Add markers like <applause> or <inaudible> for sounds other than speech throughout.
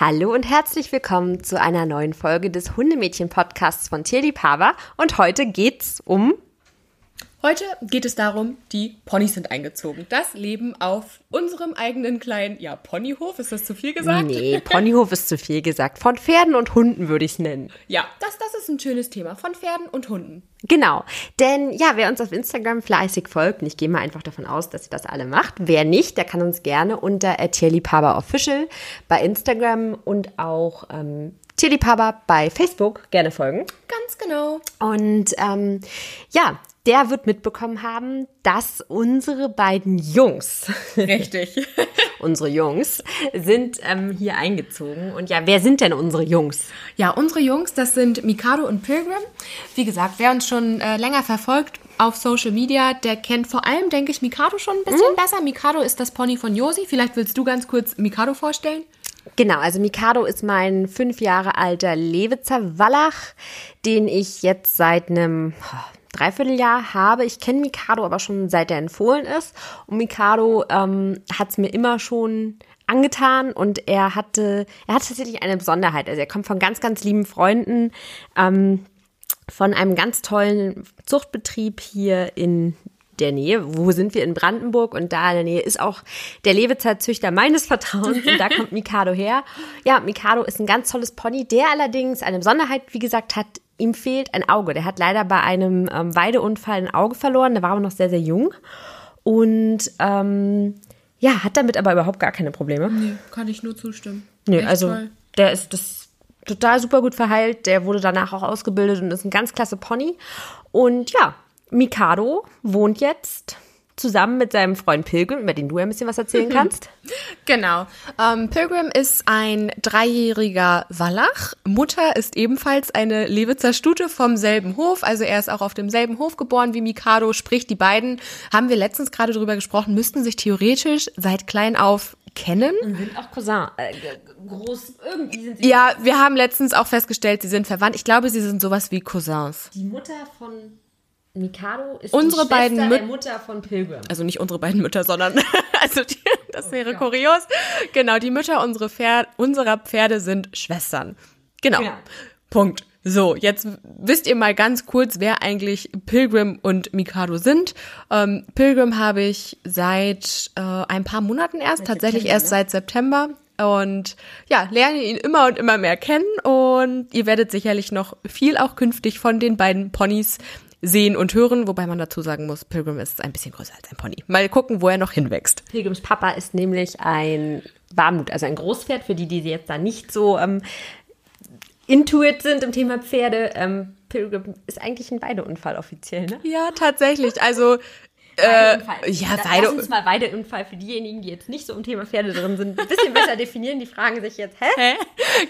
Hallo und herzlich willkommen zu einer neuen Folge des Hundemädchen-Podcasts von Tierliebhaber. Und heute geht's um Heute geht es darum, die Ponys sind eingezogen. Das Leben auf unserem eigenen kleinen, ja, Ponyhof. Ist das zu viel gesagt? Nee, <laughs> Ponyhof ist zu viel gesagt. Von Pferden und Hunden würde ich es nennen. Ja, das, das ist ein schönes Thema. Von Pferden und Hunden. Genau. Denn ja, wer uns auf Instagram fleißig folgt, und ich gehe mal einfach davon aus, dass ihr das alle macht. Wer nicht, der kann uns gerne unter Tierliebhaber Official bei Instagram und auch ähm, Tierliebhaber bei Facebook gerne folgen. Ganz genau. Und ähm, ja, der wird mitbekommen haben, dass unsere beiden Jungs, Richtig. <laughs> unsere Jungs, sind ähm, hier eingezogen. Und ja, wer sind denn unsere Jungs? Ja, unsere Jungs, das sind Mikado und Pilgrim. Wie gesagt, wer uns schon äh, länger verfolgt auf Social Media, der kennt vor allem, denke ich, Mikado schon ein bisschen besser. Mikado ist das Pony von Josi. Vielleicht willst du ganz kurz Mikado vorstellen? Genau, also Mikado ist mein fünf Jahre alter Lewitzer Wallach, den ich jetzt seit einem oh, Dreivierteljahr habe. Ich kenne Mikado aber schon seit er empfohlen ist. Und Mikado ähm, hat es mir immer schon angetan und er hatte, er hat tatsächlich eine Besonderheit. Also er kommt von ganz, ganz lieben Freunden, ähm, von einem ganz tollen Zuchtbetrieb hier in der Nähe. Wo sind wir? In Brandenburg und da in der Nähe ist auch der Lewitzer-Züchter meines Vertrauens und da kommt Mikado her. Ja, Mikado ist ein ganz tolles Pony, der allerdings eine Besonderheit, wie gesagt, hat. Ihm fehlt ein Auge. Der hat leider bei einem ähm, Weideunfall ein Auge verloren. Der war aber noch sehr, sehr jung. Und ähm, ja, hat damit aber überhaupt gar keine Probleme. Nee, kann ich nur zustimmen. Nö, also toll. der ist das total super gut verheilt. Der wurde danach auch ausgebildet und ist ein ganz klasse Pony. Und ja, Mikado wohnt jetzt zusammen mit seinem Freund Pilgrim, über den du ja ein bisschen was erzählen <laughs> kannst. Genau. Ähm, Pilgrim ist ein dreijähriger Wallach. Mutter ist ebenfalls eine Lewitzer Stute vom selben Hof. Also er ist auch auf demselben Hof geboren wie Mikado. Sprich, die beiden, haben wir letztens gerade drüber gesprochen, müssten sich theoretisch seit klein auf kennen. Sind auch Cousin. Äh, groß, irgendwie sind sie. Ja, wir haben letztens auch festgestellt, sie sind verwandt. Ich glaube, sie sind sowas wie Cousins. Die Mutter von Mikado ist unsere die beiden Schwester Müt der Mutter von Pilgrim. Also nicht unsere beiden Mütter, sondern <laughs> also die, das wäre kurios. Genau, die Mütter unsere Pferd, unserer Pferde sind Schwestern. Genau. Genau. Punkt. So, jetzt wisst ihr mal ganz kurz, wer eigentlich Pilgrim und Mikado sind. Ähm, Pilgrim habe ich seit äh, ein paar Monaten erst, tatsächlich September, erst ne? seit September. Und ja, lerne ihn immer und immer mehr kennen und ihr werdet sicherlich noch viel auch künftig von den beiden Ponys sehen und hören, wobei man dazu sagen muss, Pilgrim ist ein bisschen größer als ein Pony. Mal gucken, wo er noch hinwächst. Pilgrims Papa ist nämlich ein Warmut, also ein Großpferd, für die, die jetzt da nicht so ähm, intuit sind im Thema Pferde. Ähm, Pilgrim ist eigentlich ein Weideunfall offiziell, ne? Ja, tatsächlich. Also Weideunfall. ja, Lass Weide- uns mal Weideunfall für diejenigen, die jetzt nicht so im Thema Pferde drin sind, ein bisschen besser definieren. Die fragen sich jetzt, hä? Hä?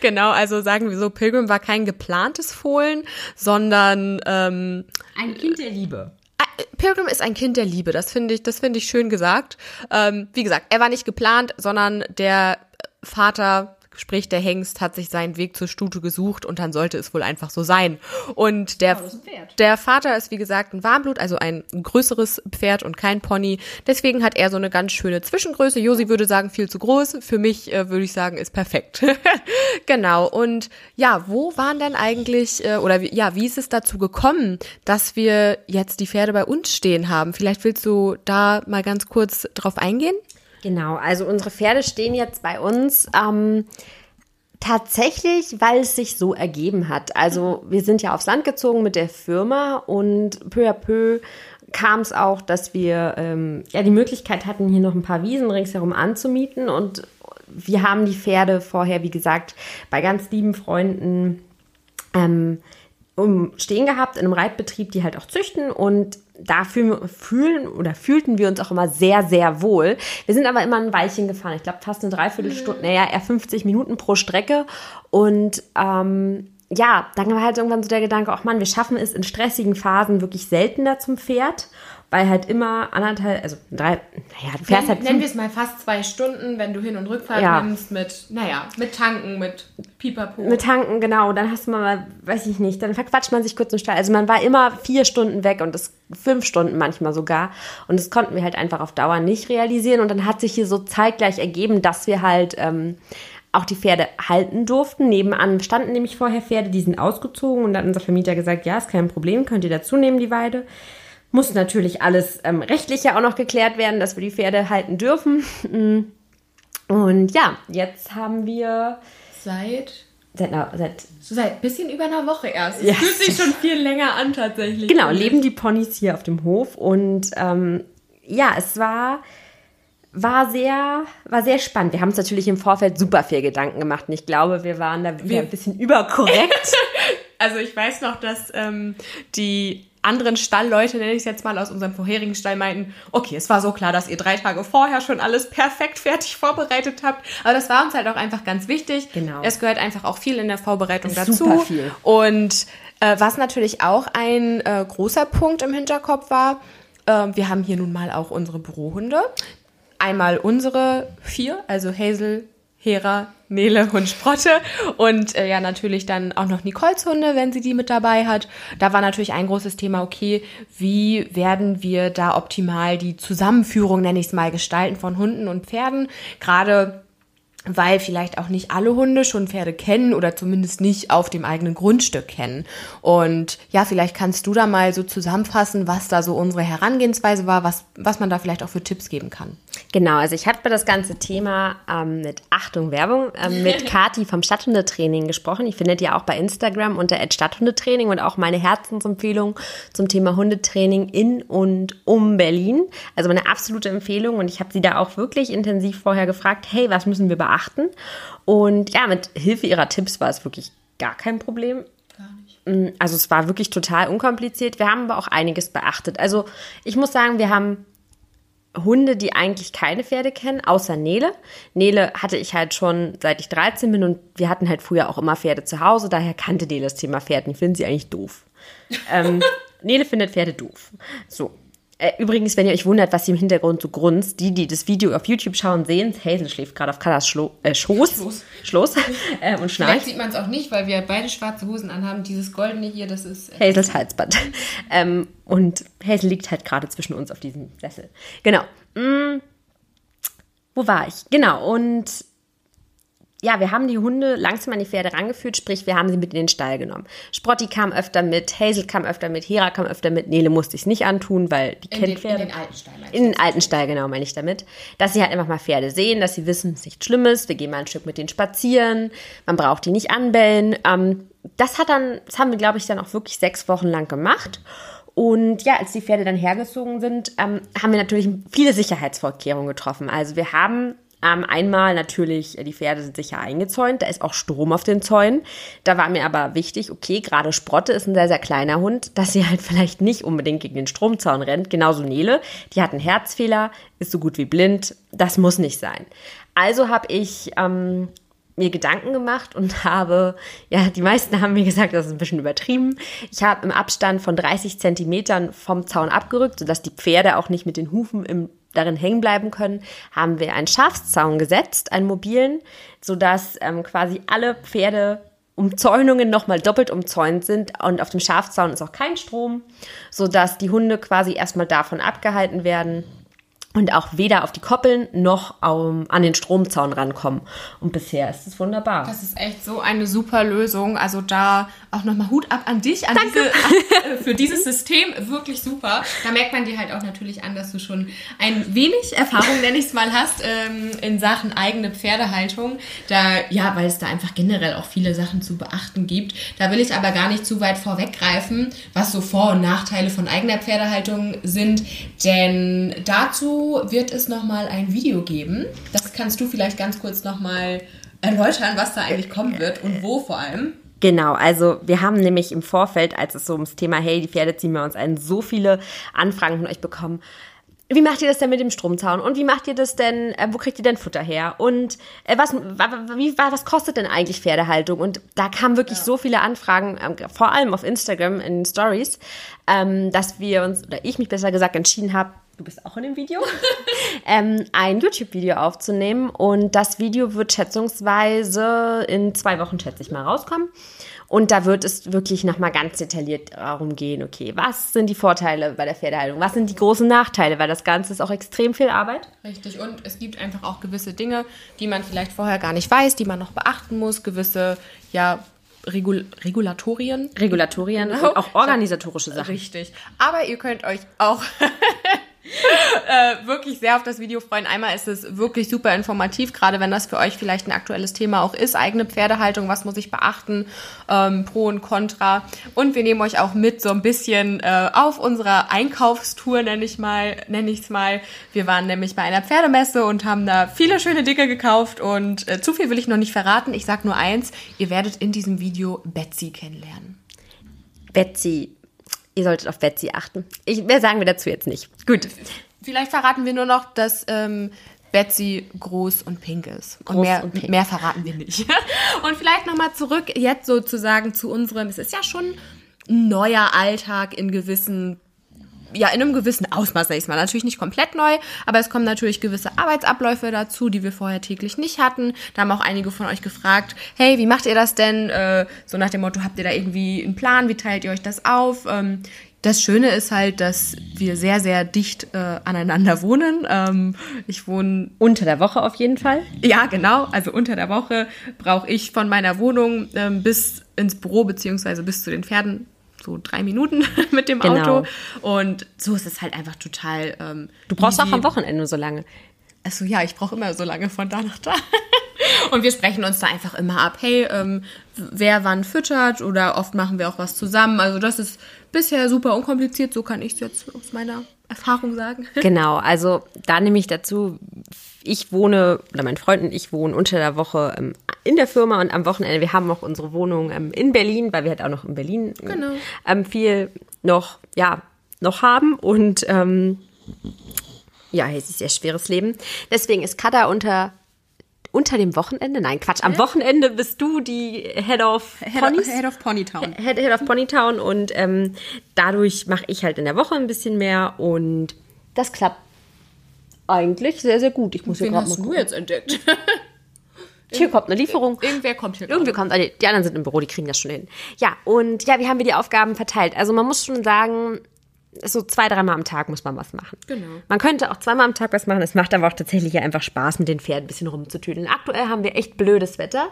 Genau, also sagen wir so, Pilgrim war kein geplantes Fohlen, sondern ähm, Ein Kind der Liebe. äh, Pilgrim ist ein Kind der Liebe. Das finde ich, das finde ich schön gesagt. Ähm, wie gesagt, er war nicht geplant, sondern der Vater, sprich der Hengst, hat sich seinen Weg zur Stute gesucht und dann sollte es wohl einfach so sein. Und der, Pferd. der Vater ist wie gesagt ein Warmblut, also ein größeres Pferd und kein Pony. Deswegen hat er so eine ganz schöne Zwischengröße. Josi würde sagen viel zu groß. Für mich äh, würde ich sagen ist perfekt. <laughs> genau. Und ja, wo waren denn eigentlich äh, oder wie, ja, wie ist es dazu gekommen, dass wir jetzt die Pferde bei uns stehen haben? Vielleicht willst du da mal ganz kurz drauf eingehen? Genau, also unsere Pferde stehen jetzt bei uns ähm, tatsächlich, weil es sich so ergeben hat. Also wir sind ja aufs Land gezogen mit der Firma und peu à peu kam es auch, dass wir ähm, ja die Möglichkeit hatten, hier noch ein paar Wiesen ringsherum anzumieten und wir haben die Pferde vorher, wie gesagt, bei ganz lieben Freunden ähm, stehen gehabt in einem Reitbetrieb, die halt auch züchten und da fühlen, fühlen oder fühlten wir uns auch immer sehr, sehr wohl. Wir sind aber immer ein Weilchen gefahren. Ich glaube, fast eine Dreiviertelstunde, naja, eher 50 Minuten pro Strecke. Und ähm, ja, dann war halt irgendwann so der Gedanke, ach man, wir schaffen es in stressigen Phasen wirklich seltener zum Pferd, weil halt immer anderthalb, also drei, naja, du fährst halt Nennen wir es mal fast zwei Stunden, wenn du Hin- und Rückfahrt Ja. nimmst mit, naja, mit Tanken, mit Pipapo. mit tanken, genau, dann hast du mal, weiß ich nicht, dann verquatscht man sich kurz im Stall. Also man war immer vier Stunden weg und das fünf Stunden manchmal sogar. Und das konnten wir halt einfach auf Dauer nicht realisieren. Und dann hat sich hier so zeitgleich ergeben, dass wir halt ähm, auch die Pferde halten durften. Nebenan standen nämlich vorher Pferde, die sind ausgezogen und dann hat unser Vermieter gesagt, ja, ist kein Problem, könnt ihr dazu nehmen, die Weide. Muss natürlich alles ähm, rechtlich ja auch noch geklärt werden, dass wir die Pferde halten dürfen. Und ja, jetzt haben wir Seit seit, einer- seit seit bisschen über einer Woche erst. Es fühlt sich schon viel länger an tatsächlich. genau leben die Ponys hier auf dem Hof und ähm, ja, es war war sehr war sehr spannend. Wir haben uns natürlich im Vorfeld super viel Gedanken gemacht und ich glaube, wir waren da wieder Wir- ein bisschen überkorrekt. <laughs> Also ich weiß noch, dass ähm, die anderen Stallleute, nenne ich es jetzt mal, aus unserem vorherigen Stall meinten, okay, es war so klar, dass ihr drei Tage vorher schon alles perfekt fertig vorbereitet habt. Aber das war uns halt auch einfach ganz wichtig. Genau. Es gehört einfach auch viel in der Vorbereitung dazu. Super viel. Und äh, was natürlich auch ein äh, großer Punkt im Hinterkopf war, äh, wir haben hier nun mal auch unsere Bürohunde. Einmal unsere vier, also Hazel, Hera, Nele und Sprotte und äh, ja natürlich dann auch noch Nicoles Hunde, wenn sie die mit dabei hat. Da war natürlich ein großes Thema, okay, wie werden wir da optimal die Zusammenführung, nenne ich es mal, gestalten von Hunden und Pferden, gerade weil vielleicht auch nicht alle Hunde schon Pferde kennen oder zumindest nicht auf dem eigenen Grundstück kennen. Und ja, vielleicht kannst du da mal so zusammenfassen, was da so unsere Herangehensweise war, was, was man da vielleicht auch für Tipps geben kann. Genau, also ich hatte über das ganze Thema ähm, mit Achtung Werbung ähm, mit <laughs> Kati vom Stadthundetraining gesprochen. Ich findet ihr auch bei Instagram unter Stadthundetraining und auch meine Herzensempfehlung zum Thema Hundetraining in und um Berlin. Also meine absolute Empfehlung und ich habe sie da auch wirklich intensiv vorher gefragt, hey, was müssen wir beachten? Und ja, mit Hilfe ihrer Tipps war es wirklich gar kein Problem. Also es war wirklich total unkompliziert. Wir haben aber auch einiges beachtet. Also ich muss sagen, wir haben Hunde, die eigentlich keine Pferde kennen, außer Nele. Nele hatte ich halt schon seit ich 13 bin und wir hatten halt früher auch immer Pferde zu Hause, daher kannte Nele das Thema Pferden. Ich finde sie eigentlich doof. ähm, <laughs> Nele findet Pferde doof. So. Äh, übrigens, wenn ihr euch wundert, was sie im Hintergrund so grunzt, die, die das Video auf YouTube schauen, sehen, Hazel schläft gerade auf Kadas Schlo äh, Schoß. Schloss <laughs> äh, und Vielleicht schnarcht. sieht man es auch nicht, weil wir beide schwarze Hosen anhaben. Dieses goldene hier, das ist. äh, Hazels Halsband. <laughs> Ähm, und Hazel liegt halt gerade zwischen uns auf diesem Sessel. Genau. Mm, wo war ich? Genau. Und ja, wir haben die Hunde langsam an die Pferde rangeführt, sprich, wir haben sie mit in den Stall genommen. Sprotti kam öfter mit, Hazel kam öfter mit, Hera kam öfter mit, Nele musste ich es nicht antun, weil die in, kennt den, in Pferde. den alten Stein. meinst? In den alten Stall, genau, meine ich damit. Dass sie halt einfach mal Pferde sehen, dass sie wissen, es ist nichts Schlimmes, wir gehen mal ein Stück mit denen spazieren, man braucht die nicht anbellen. Ähm, das hat dann, das haben wir, glaube ich, dann auch wirklich sechs Wochen lang gemacht. Und ja, als die Pferde dann hergezogen sind, ähm, haben wir natürlich viele Sicherheitsvorkehrungen getroffen. Also wir haben ähm, einmal natürlich, äh, die Pferde sind sicher eingezäunt, da ist auch Strom auf den Zäunen. Da war mir aber wichtig, okay, gerade Sprotte ist ein sehr, sehr kleiner Hund, dass sie halt <laughs> vielleicht nicht unbedingt gegen den Stromzaun rennt. Genauso Nele, die hat einen Herzfehler, ist so gut wie blind. Das muss nicht sein. Also habe ich ähm, mir Gedanken gemacht und <laughs> habe, ja, die meisten haben mir gesagt, das ist ein bisschen übertrieben. Ich habe im Abstand von 30 Zentimetern vom Zaun abgerückt, sodass die Pferde auch nicht mit den Hufen im, darin hängen bleiben können, haben wir einen Schafszaun gesetzt, einen mobilen, sodass ähm, quasi alle Pferde Umzäunungen nochmal doppelt umzäunt sind und auf dem Schafzaun ist auch kein Strom, sodass die Hunde quasi erstmal davon abgehalten werden und auch weder auf die Koppeln noch um, an den Stromzaun rankommen. Und bisher ist es wunderbar. Das ist echt so eine super Lösung. Also da auch nochmal Hut ab an dich, an diese, äh, <laughs> für dieses System. Wirklich super. Da merkt man dir halt auch natürlich an, dass du schon ein wenig Erfahrung, nenne ich es mal, hast ähm, in Sachen eigene Pferdehaltung. Da, ja, weil es da einfach generell auch viele Sachen zu beachten gibt. Da will ich aber gar nicht zu weit vorweggreifen, was so Vor- und Nachteile von eigener Pferdehaltung sind. Denn dazu wird es nochmal ein Video geben. Das kannst du vielleicht ganz kurz nochmal erläutern, was da eigentlich kommen wird und wo vor allem. Genau, also wir haben nämlich im Vorfeld, als es so ums Thema, hey, die Pferde ziehen wir uns ein, so viele Anfragen von euch bekommen. Wie macht ihr das denn mit dem Stromzaun? Und wie macht ihr das denn, äh, wo kriegt ihr denn Futter her? Und äh, was, wa- wie, wa- was kostet denn eigentlich Pferdehaltung? Und da kamen wirklich so viele Anfragen, ähm, vor allem auf Instagram in Stories, ähm, dass wir uns, oder ich mich besser gesagt entschieden habe, du bist auch in dem Video, <laughs> ähm, ein YouTube-Video aufzunehmen. Und das Video wird schätzungsweise in zwei Wochen, schätze ich mal, rauskommen. Und da wird es wirklich nochmal ganz detailliert darum gehen, okay, was sind die Vorteile bei der Pferdehaltung, was sind die großen Nachteile, weil das Ganze ist auch extrem viel Arbeit. Richtig, und es gibt einfach auch gewisse Dinge, die man vielleicht vorher gar nicht weiß, die man noch beachten muss, gewisse, ja, Regul Regulatorien. Regulatorien und auch organisatorische Sachen. Richtig. Aber ihr könnt euch auch <laughs> <laughs> <laughs> äh, wirklich sehr auf das Video freuen. Einmal ist es wirklich super informativ, gerade wenn das für euch vielleicht ein aktuelles Thema auch ist. Eigene Pferdehaltung, was muss ich beachten, ähm, Pro und Contra. Und wir nehmen euch auch mit so ein bisschen äh, auf unserer Einkaufstour, nenne ich mal, nenne ich es mal. Wir waren nämlich bei einer Pferdemesse und haben da viele schöne Dinge gekauft und äh, zu viel will ich noch nicht verraten. Ich sag nur eins, ihr werdet in diesem Video Betsy kennenlernen. Betsy, ihr solltet auf Betsy achten. Ich, mehr sagen wir dazu jetzt nicht. Gut. Vielleicht verraten wir nur noch, dass ähm, Betsy groß und pink ist. Und, Groß mehr, und pink. mehr verraten wir nicht. <laughs> und vielleicht nochmal zurück jetzt sozusagen zu unserem, es ist ja schon ein neuer Alltag in gewissen ja, in einem gewissen Ausmaß, sag ich mal. Natürlich nicht komplett neu, aber es kommen natürlich gewisse Arbeitsabläufe dazu, die wir vorher täglich nicht hatten. Da haben auch einige von euch gefragt, hey, wie macht ihr das denn? Äh, so nach dem Motto, habt ihr da irgendwie einen Plan? Wie teilt ihr euch das auf? Ähm, das Schöne ist halt, dass wir sehr, sehr dicht äh, aneinander wohnen. Ähm, ich wohne Unter der Woche auf jeden Fall. ja, genau. Also unter der Woche brauche ich von meiner Wohnung ähm, bis ins Büro beziehungsweise bis zu den Pferden so drei Minuten <laughs> mit dem Genau. Auto. Und so ist es halt einfach total. Ähm, Du brauchst auch am Wochenende so lange. Achso, ja, ich brauche immer so lange von da nach da. <laughs> Und wir sprechen uns da einfach immer ab, hey, ähm, wer wann füttert oder oft machen wir auch was zusammen. Also das ist bisher super unkompliziert, so kann ich es jetzt aus meiner Erfahrung sagen. <laughs> Genau, also da nehme ich dazu, ich wohne, oder mein Freund und ich wohnen unter der Woche ähm, in der Firma und am Wochenende, wir haben auch unsere Wohnung ähm, in Berlin, weil wir halt auch noch in Berlin Genau. ähm, viel noch, ja, noch haben und ähm, ja, es ist sehr schweres Leben. Deswegen ist Kada unter unter dem Wochenende, nein, Quatsch, am Wochenende bist du die Head of Ponys. Head of Ponytown. Head, Head of Ponytown und ähm, dadurch mache ich halt in der Woche ein bisschen mehr und das klappt eigentlich sehr, sehr gut. Ich muss hier Wen gerade mal hast du gucken. jetzt entdeckt? <laughs> Hier kommt eine Lieferung. Irgendwer kommt hier. Irgendwie kommt, die anderen sind im Büro, die kriegen das schon hin. Ja, und ja, wie haben wir die Aufgaben verteilt? Also man muss schon sagen, so zwei, dreimal am Tag muss man was machen. Genau. Man könnte auch zweimal am Tag was machen. Es macht aber auch tatsächlich ja einfach Spaß, mit den Pferden ein bisschen rumzutüdeln. Aktuell haben wir echt blödes Wetter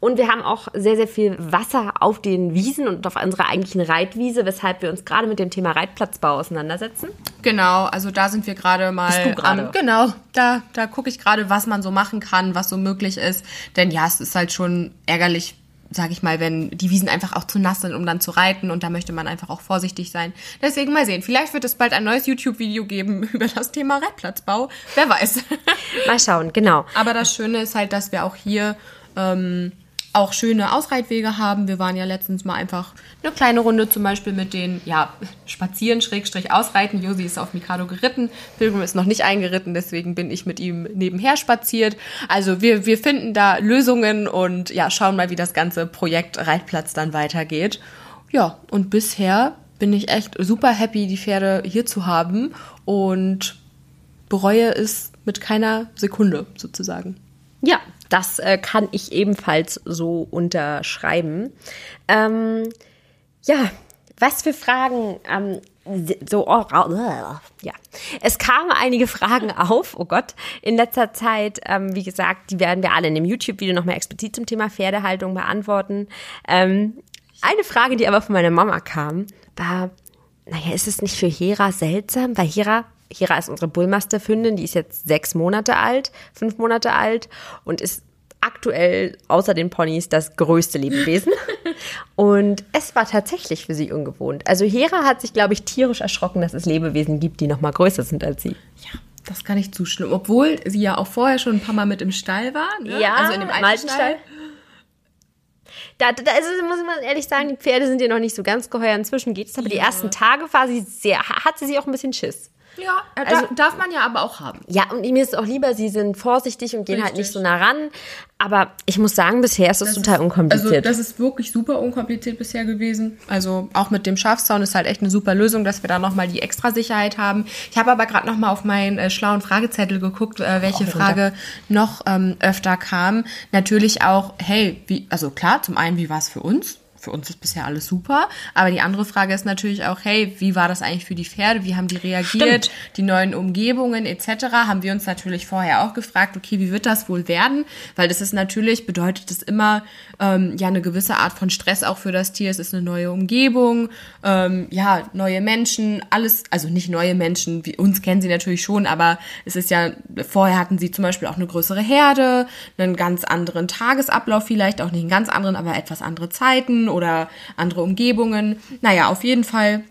und wir haben auch sehr, sehr viel Wasser auf den Wiesen und auf unserer eigentlichen Reitwiese, weshalb wir uns gerade mit dem Thema Reitplatzbau auseinandersetzen. Genau, also da sind wir gerade mal. Bist du gerade? am- genau, da, da gucke ich gerade, was man so machen kann, was so möglich ist. Denn ja, es ist halt schon ärgerlich, sage ich mal, wenn die Wiesen einfach auch zu nass sind, um dann zu reiten. Und da möchte man einfach auch vorsichtig sein. Deswegen mal sehen. Vielleicht wird es bald ein neues YouTube-Video geben <laughs> über das Thema Reitplatzbau. Wer weiß. Mal schauen, genau. Aber das Schöne ist halt, dass wir auch hier ähm, auch schöne Ausreitwege haben. Wir waren ja letztens mal einfach eine kleine Runde zum Beispiel mit den, ja, spazieren, Schrägstrich ausreiten. Josi ist auf Mikado geritten. Pilgrim ist noch nicht eingeritten, deswegen bin ich mit ihm nebenher spaziert. Also wir, wir finden da Lösungen und ja, schauen mal, wie das ganze Projekt Reitplatz dann weitergeht. Ja, und bisher bin ich echt super happy, die Pferde hier zu haben und bereue es mit keiner Sekunde sozusagen. Ja, das äh, kann ich ebenfalls so unterschreiben. Ähm, ja, was für Fragen, ähm, so, oh, ja. Es kamen einige Fragen auf, oh Gott, in letzter Zeit. Ähm, wie gesagt, die werden wir alle in dem YouTube-Video nochmal explizit zum Thema Pferdehaltung beantworten. Ähm, eine Frage, die aber von meiner Mama kam, war, naja, ist es nicht für Hera seltsam? Weil Hera, Hera ist unsere Bullmastiff-Hündin, die ist jetzt sechs Monate alt, fünf Monate alt und ist aktuell außer den Ponys das größte Lebewesen. <laughs> und es war tatsächlich für sie ungewohnt. Also Hera hat sich, glaube ich, tierisch erschrocken, dass es Lebewesen gibt, die noch mal größer sind als sie. Ja, das kann ich zustimmen. Obwohl sie ja auch vorher schon ein paar Mal mit im Stall war. Ne? also in dem alten, Stall. Da, da also muss man ehrlich sagen, die Pferde sind ihr noch nicht so ganz geheuer. Inzwischen geht es, aber die ersten Tage war sie sehr, hat sie sich auch ein bisschen Schiss. Ja, Also- da, darf man ja aber auch haben. Ja, und mir ist auch lieber, sie sind vorsichtig und gehen halt Richtig. nicht so nah ran. Aber ich muss sagen, bisher ist es total unkompliziert. Also das ist wirklich super unkompliziert bisher gewesen. Also auch mit dem Schafszaun ist halt echt eine super Lösung, dass wir da nochmal die extra Sicherheit haben. Ich habe aber gerade nochmal auf meinen äh, schlauen Fragezettel geguckt, äh, welche runter. Frage noch ähm, öfter kam. Natürlich auch, hey, wie, also klar, zum einen, wie war es für uns? Für uns ist bisher alles super. Aber die andere Frage ist natürlich auch, hey, wie war das eigentlich für die Pferde? Wie haben die reagiert? Stimmt. Die neuen Umgebungen etc. haben wir uns natürlich vorher auch gefragt, okay, wie wird das wohl werden? Weil das ist natürlich, bedeutet es immer ähm, ja eine gewisse Art von Stress auch für das Tier. Es ist eine neue Umgebung, ähm, ja, neue Menschen, alles, also nicht neue Menschen, wie uns kennen sie natürlich schon, aber es ist ja, vorher hatten sie zum Beispiel auch eine größere Herde, einen ganz anderen Tagesablauf vielleicht, auch nicht einen ganz anderen, aber etwas andere Zeiten oder andere Umgebungen. Naja, auf jeden Fall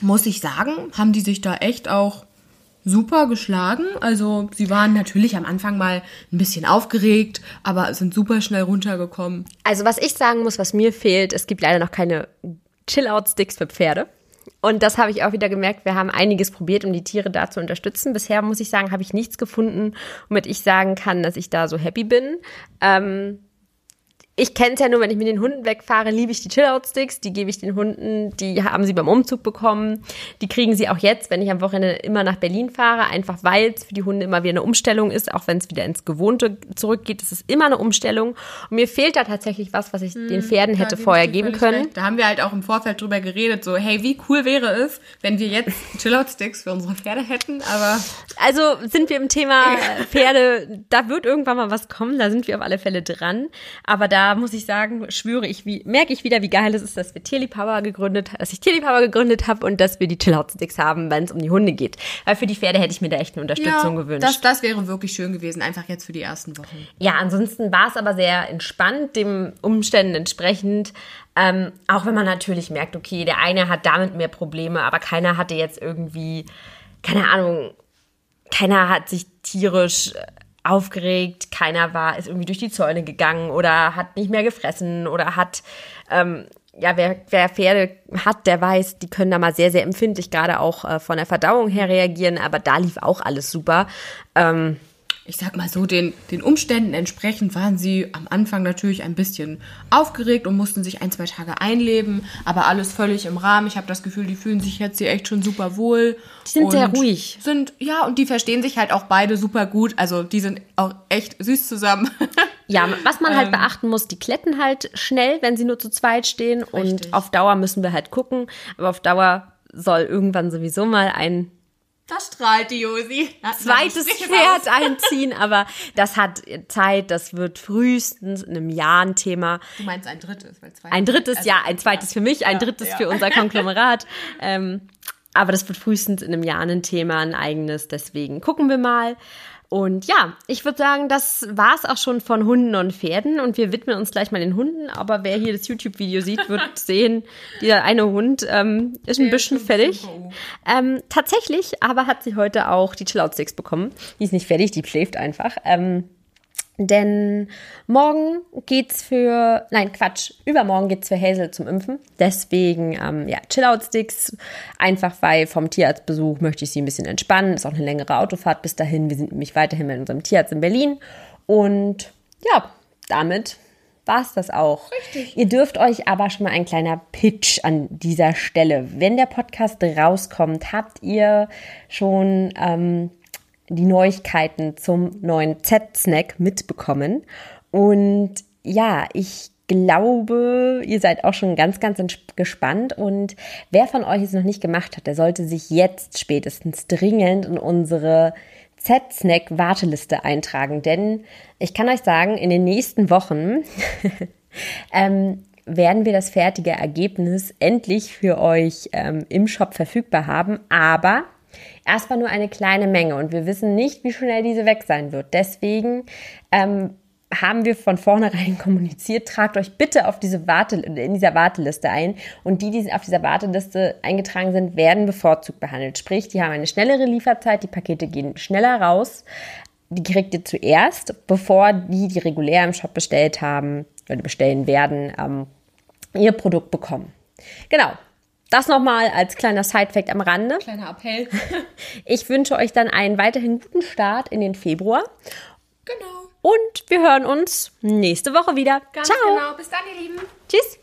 muss ich sagen, haben die sich da echt auch super geschlagen. Also sie waren natürlich am Anfang mal ein bisschen aufgeregt, aber sind super schnell runtergekommen. Also was ich sagen muss, was mir fehlt, es gibt leider noch keine Chill-Out-Sticks für Pferde. Und das habe ich auch wieder gemerkt. Wir haben einiges probiert, um die Tiere da zu unterstützen. Bisher muss ich sagen, habe ich nichts gefunden, womit ich sagen kann, dass ich da so happy bin. Ähm, ich kenne es ja nur, wenn ich mit den Hunden wegfahre, liebe ich die Chill-Out-Sticks. Die gebe ich den Hunden. Die haben sie beim Umzug bekommen. Die kriegen sie auch jetzt, wenn ich am Wochenende immer nach Berlin fahre. Einfach weil es für die Hunde immer wieder eine Umstellung ist. Auch wenn es wieder ins Gewohnte zurückgeht. Es ist immer eine Umstellung. Und mir fehlt da tatsächlich was, was ich hm, den Pferden hätte vorher geben können. Recht. Da haben wir halt auch im Vorfeld drüber geredet. So, hey, wie cool wäre es, wenn wir jetzt <laughs> Chill-Out-Sticks für unsere Pferde hätten. Aber also sind wir im Thema <laughs> Pferde. Da wird irgendwann mal was kommen. Da sind wir auf alle Fälle dran. Aber da muss ich sagen, schwöre ich, wie, merke ich wieder, wie geil es ist, dass wir Tierliebhaber gegründet, dass ich Tierliebhaber gegründet habe und dass wir die Chill-Out-Sticks haben, wenn es um die Hunde geht. Weil für die Pferde hätte ich mir da echt eine Unterstützung ja, gewünscht. Das, das wäre wirklich schön gewesen, einfach jetzt für die ersten Wochen. Ja, ansonsten war es aber sehr entspannt, dem Umständen entsprechend. Ähm, auch wenn man natürlich merkt, okay, der eine hat damit mehr Probleme, aber keiner hatte jetzt irgendwie, keine Ahnung, keiner hat sich tierisch aufgeregt, keiner war, ist irgendwie durch die Zäune gegangen oder hat nicht mehr gefressen oder hat, ähm, ja, wer, wer Pferde hat, der weiß, die können da mal sehr, sehr empfindlich gerade auch äh, von der Verdauung her reagieren, aber da lief auch alles super. Ähm, ich sag mal so, den, den Umständen entsprechend waren sie am Anfang natürlich ein bisschen aufgeregt und mussten sich ein, zwei Tage einleben, aber alles völlig im Rahmen. Ich habe das Gefühl, die fühlen sich jetzt hier echt schon super wohl. Die sind sehr ruhig. Sind, ja, und die verstehen sich halt auch beide super gut. Also die sind auch echt süß zusammen. <laughs> ja, was man halt ähm, beachten muss, die kletten halt schnell, wenn sie nur zu zweit stehen. Richtig. Und auf Dauer müssen wir halt gucken. Aber auf Dauer soll irgendwann sowieso mal ein da strahlt die Josi. Zweites Pferd <laughs> einziehen, aber das hat Zeit, das wird frühestens in einem Jahr ein Thema. Du meinst ein drittes? Weil zwei ein drittes, also, ja, ein zweites ja. für mich, ein ja, drittes ja. für unser Konglomerat. <laughs> ähm, aber das wird frühestens in einem Jahr ein Thema, ein eigenes, deswegen gucken wir mal. Und ja, ich würde sagen, das war es auch schon von Hunden und Pferden und wir widmen uns gleich mal den Hunden. Aber wer hier das YouTube-Video sieht, wird <laughs> sehen, dieser eine Hund ähm, ist ein bisschen fertig. Ähm, tatsächlich aber hat sie heute auch die Chill-Out-Sticks bekommen. Die ist nicht fertig, die schläft einfach. Ähm, denn morgen geht's für, nein, Quatsch, übermorgen geht's für Hazel zum Impfen. Deswegen, ähm, ja, Chill-Out-Sticks. Einfach weil vom Tierarztbesuch möchte ich sie ein bisschen entspannen. Ist auch eine längere Autofahrt bis dahin. Wir sind nämlich weiterhin mit unserem Tierarzt in Berlin. Und ja, damit war's das auch. Richtig. Ihr dürft euch aber schon mal ein kleiner Pitch an dieser Stelle. Wenn der Podcast rauskommt, habt ihr schon ähm, die Neuigkeiten zum neuen Z-Snack mitbekommen. Und ja, ich glaube, ihr seid auch schon ganz, ganz gespannt. Und wer von euch es noch nicht gemacht hat, der sollte sich jetzt spätestens dringend in unsere Z-Snack-Warteliste eintragen. Denn ich kann euch sagen, in den nächsten Wochen <laughs> ähm, werden wir das fertige Ergebnis endlich für euch ähm, im Shop verfügbar haben. Aber erstmal nur eine kleine Menge und wir wissen nicht, wie schnell diese weg sein wird. Deswegen ähm, haben wir von vornherein <laughs> kommuniziert, tragt euch bitte auf diese Warte, in dieser Warteliste ein. Und die, die auf dieser Warteliste eingetragen sind, werden bevorzugt behandelt. Sprich, die haben eine schnellere Lieferzeit, die Pakete gehen schneller raus. Die kriegt ihr zuerst, bevor die, die regulär im Shop bestellt haben oder bestellen werden, ähm, ihr Produkt bekommen. Genau, das nochmal als kleiner Sidefact am Rande. Kleiner Appell. <laughs> ich wünsche euch dann einen weiterhin guten Start in den Februar. Genau. Und wir hören uns nächste Woche wieder. Ganz Ciao. genau. Bis dann, ihr Lieben. Tschüss.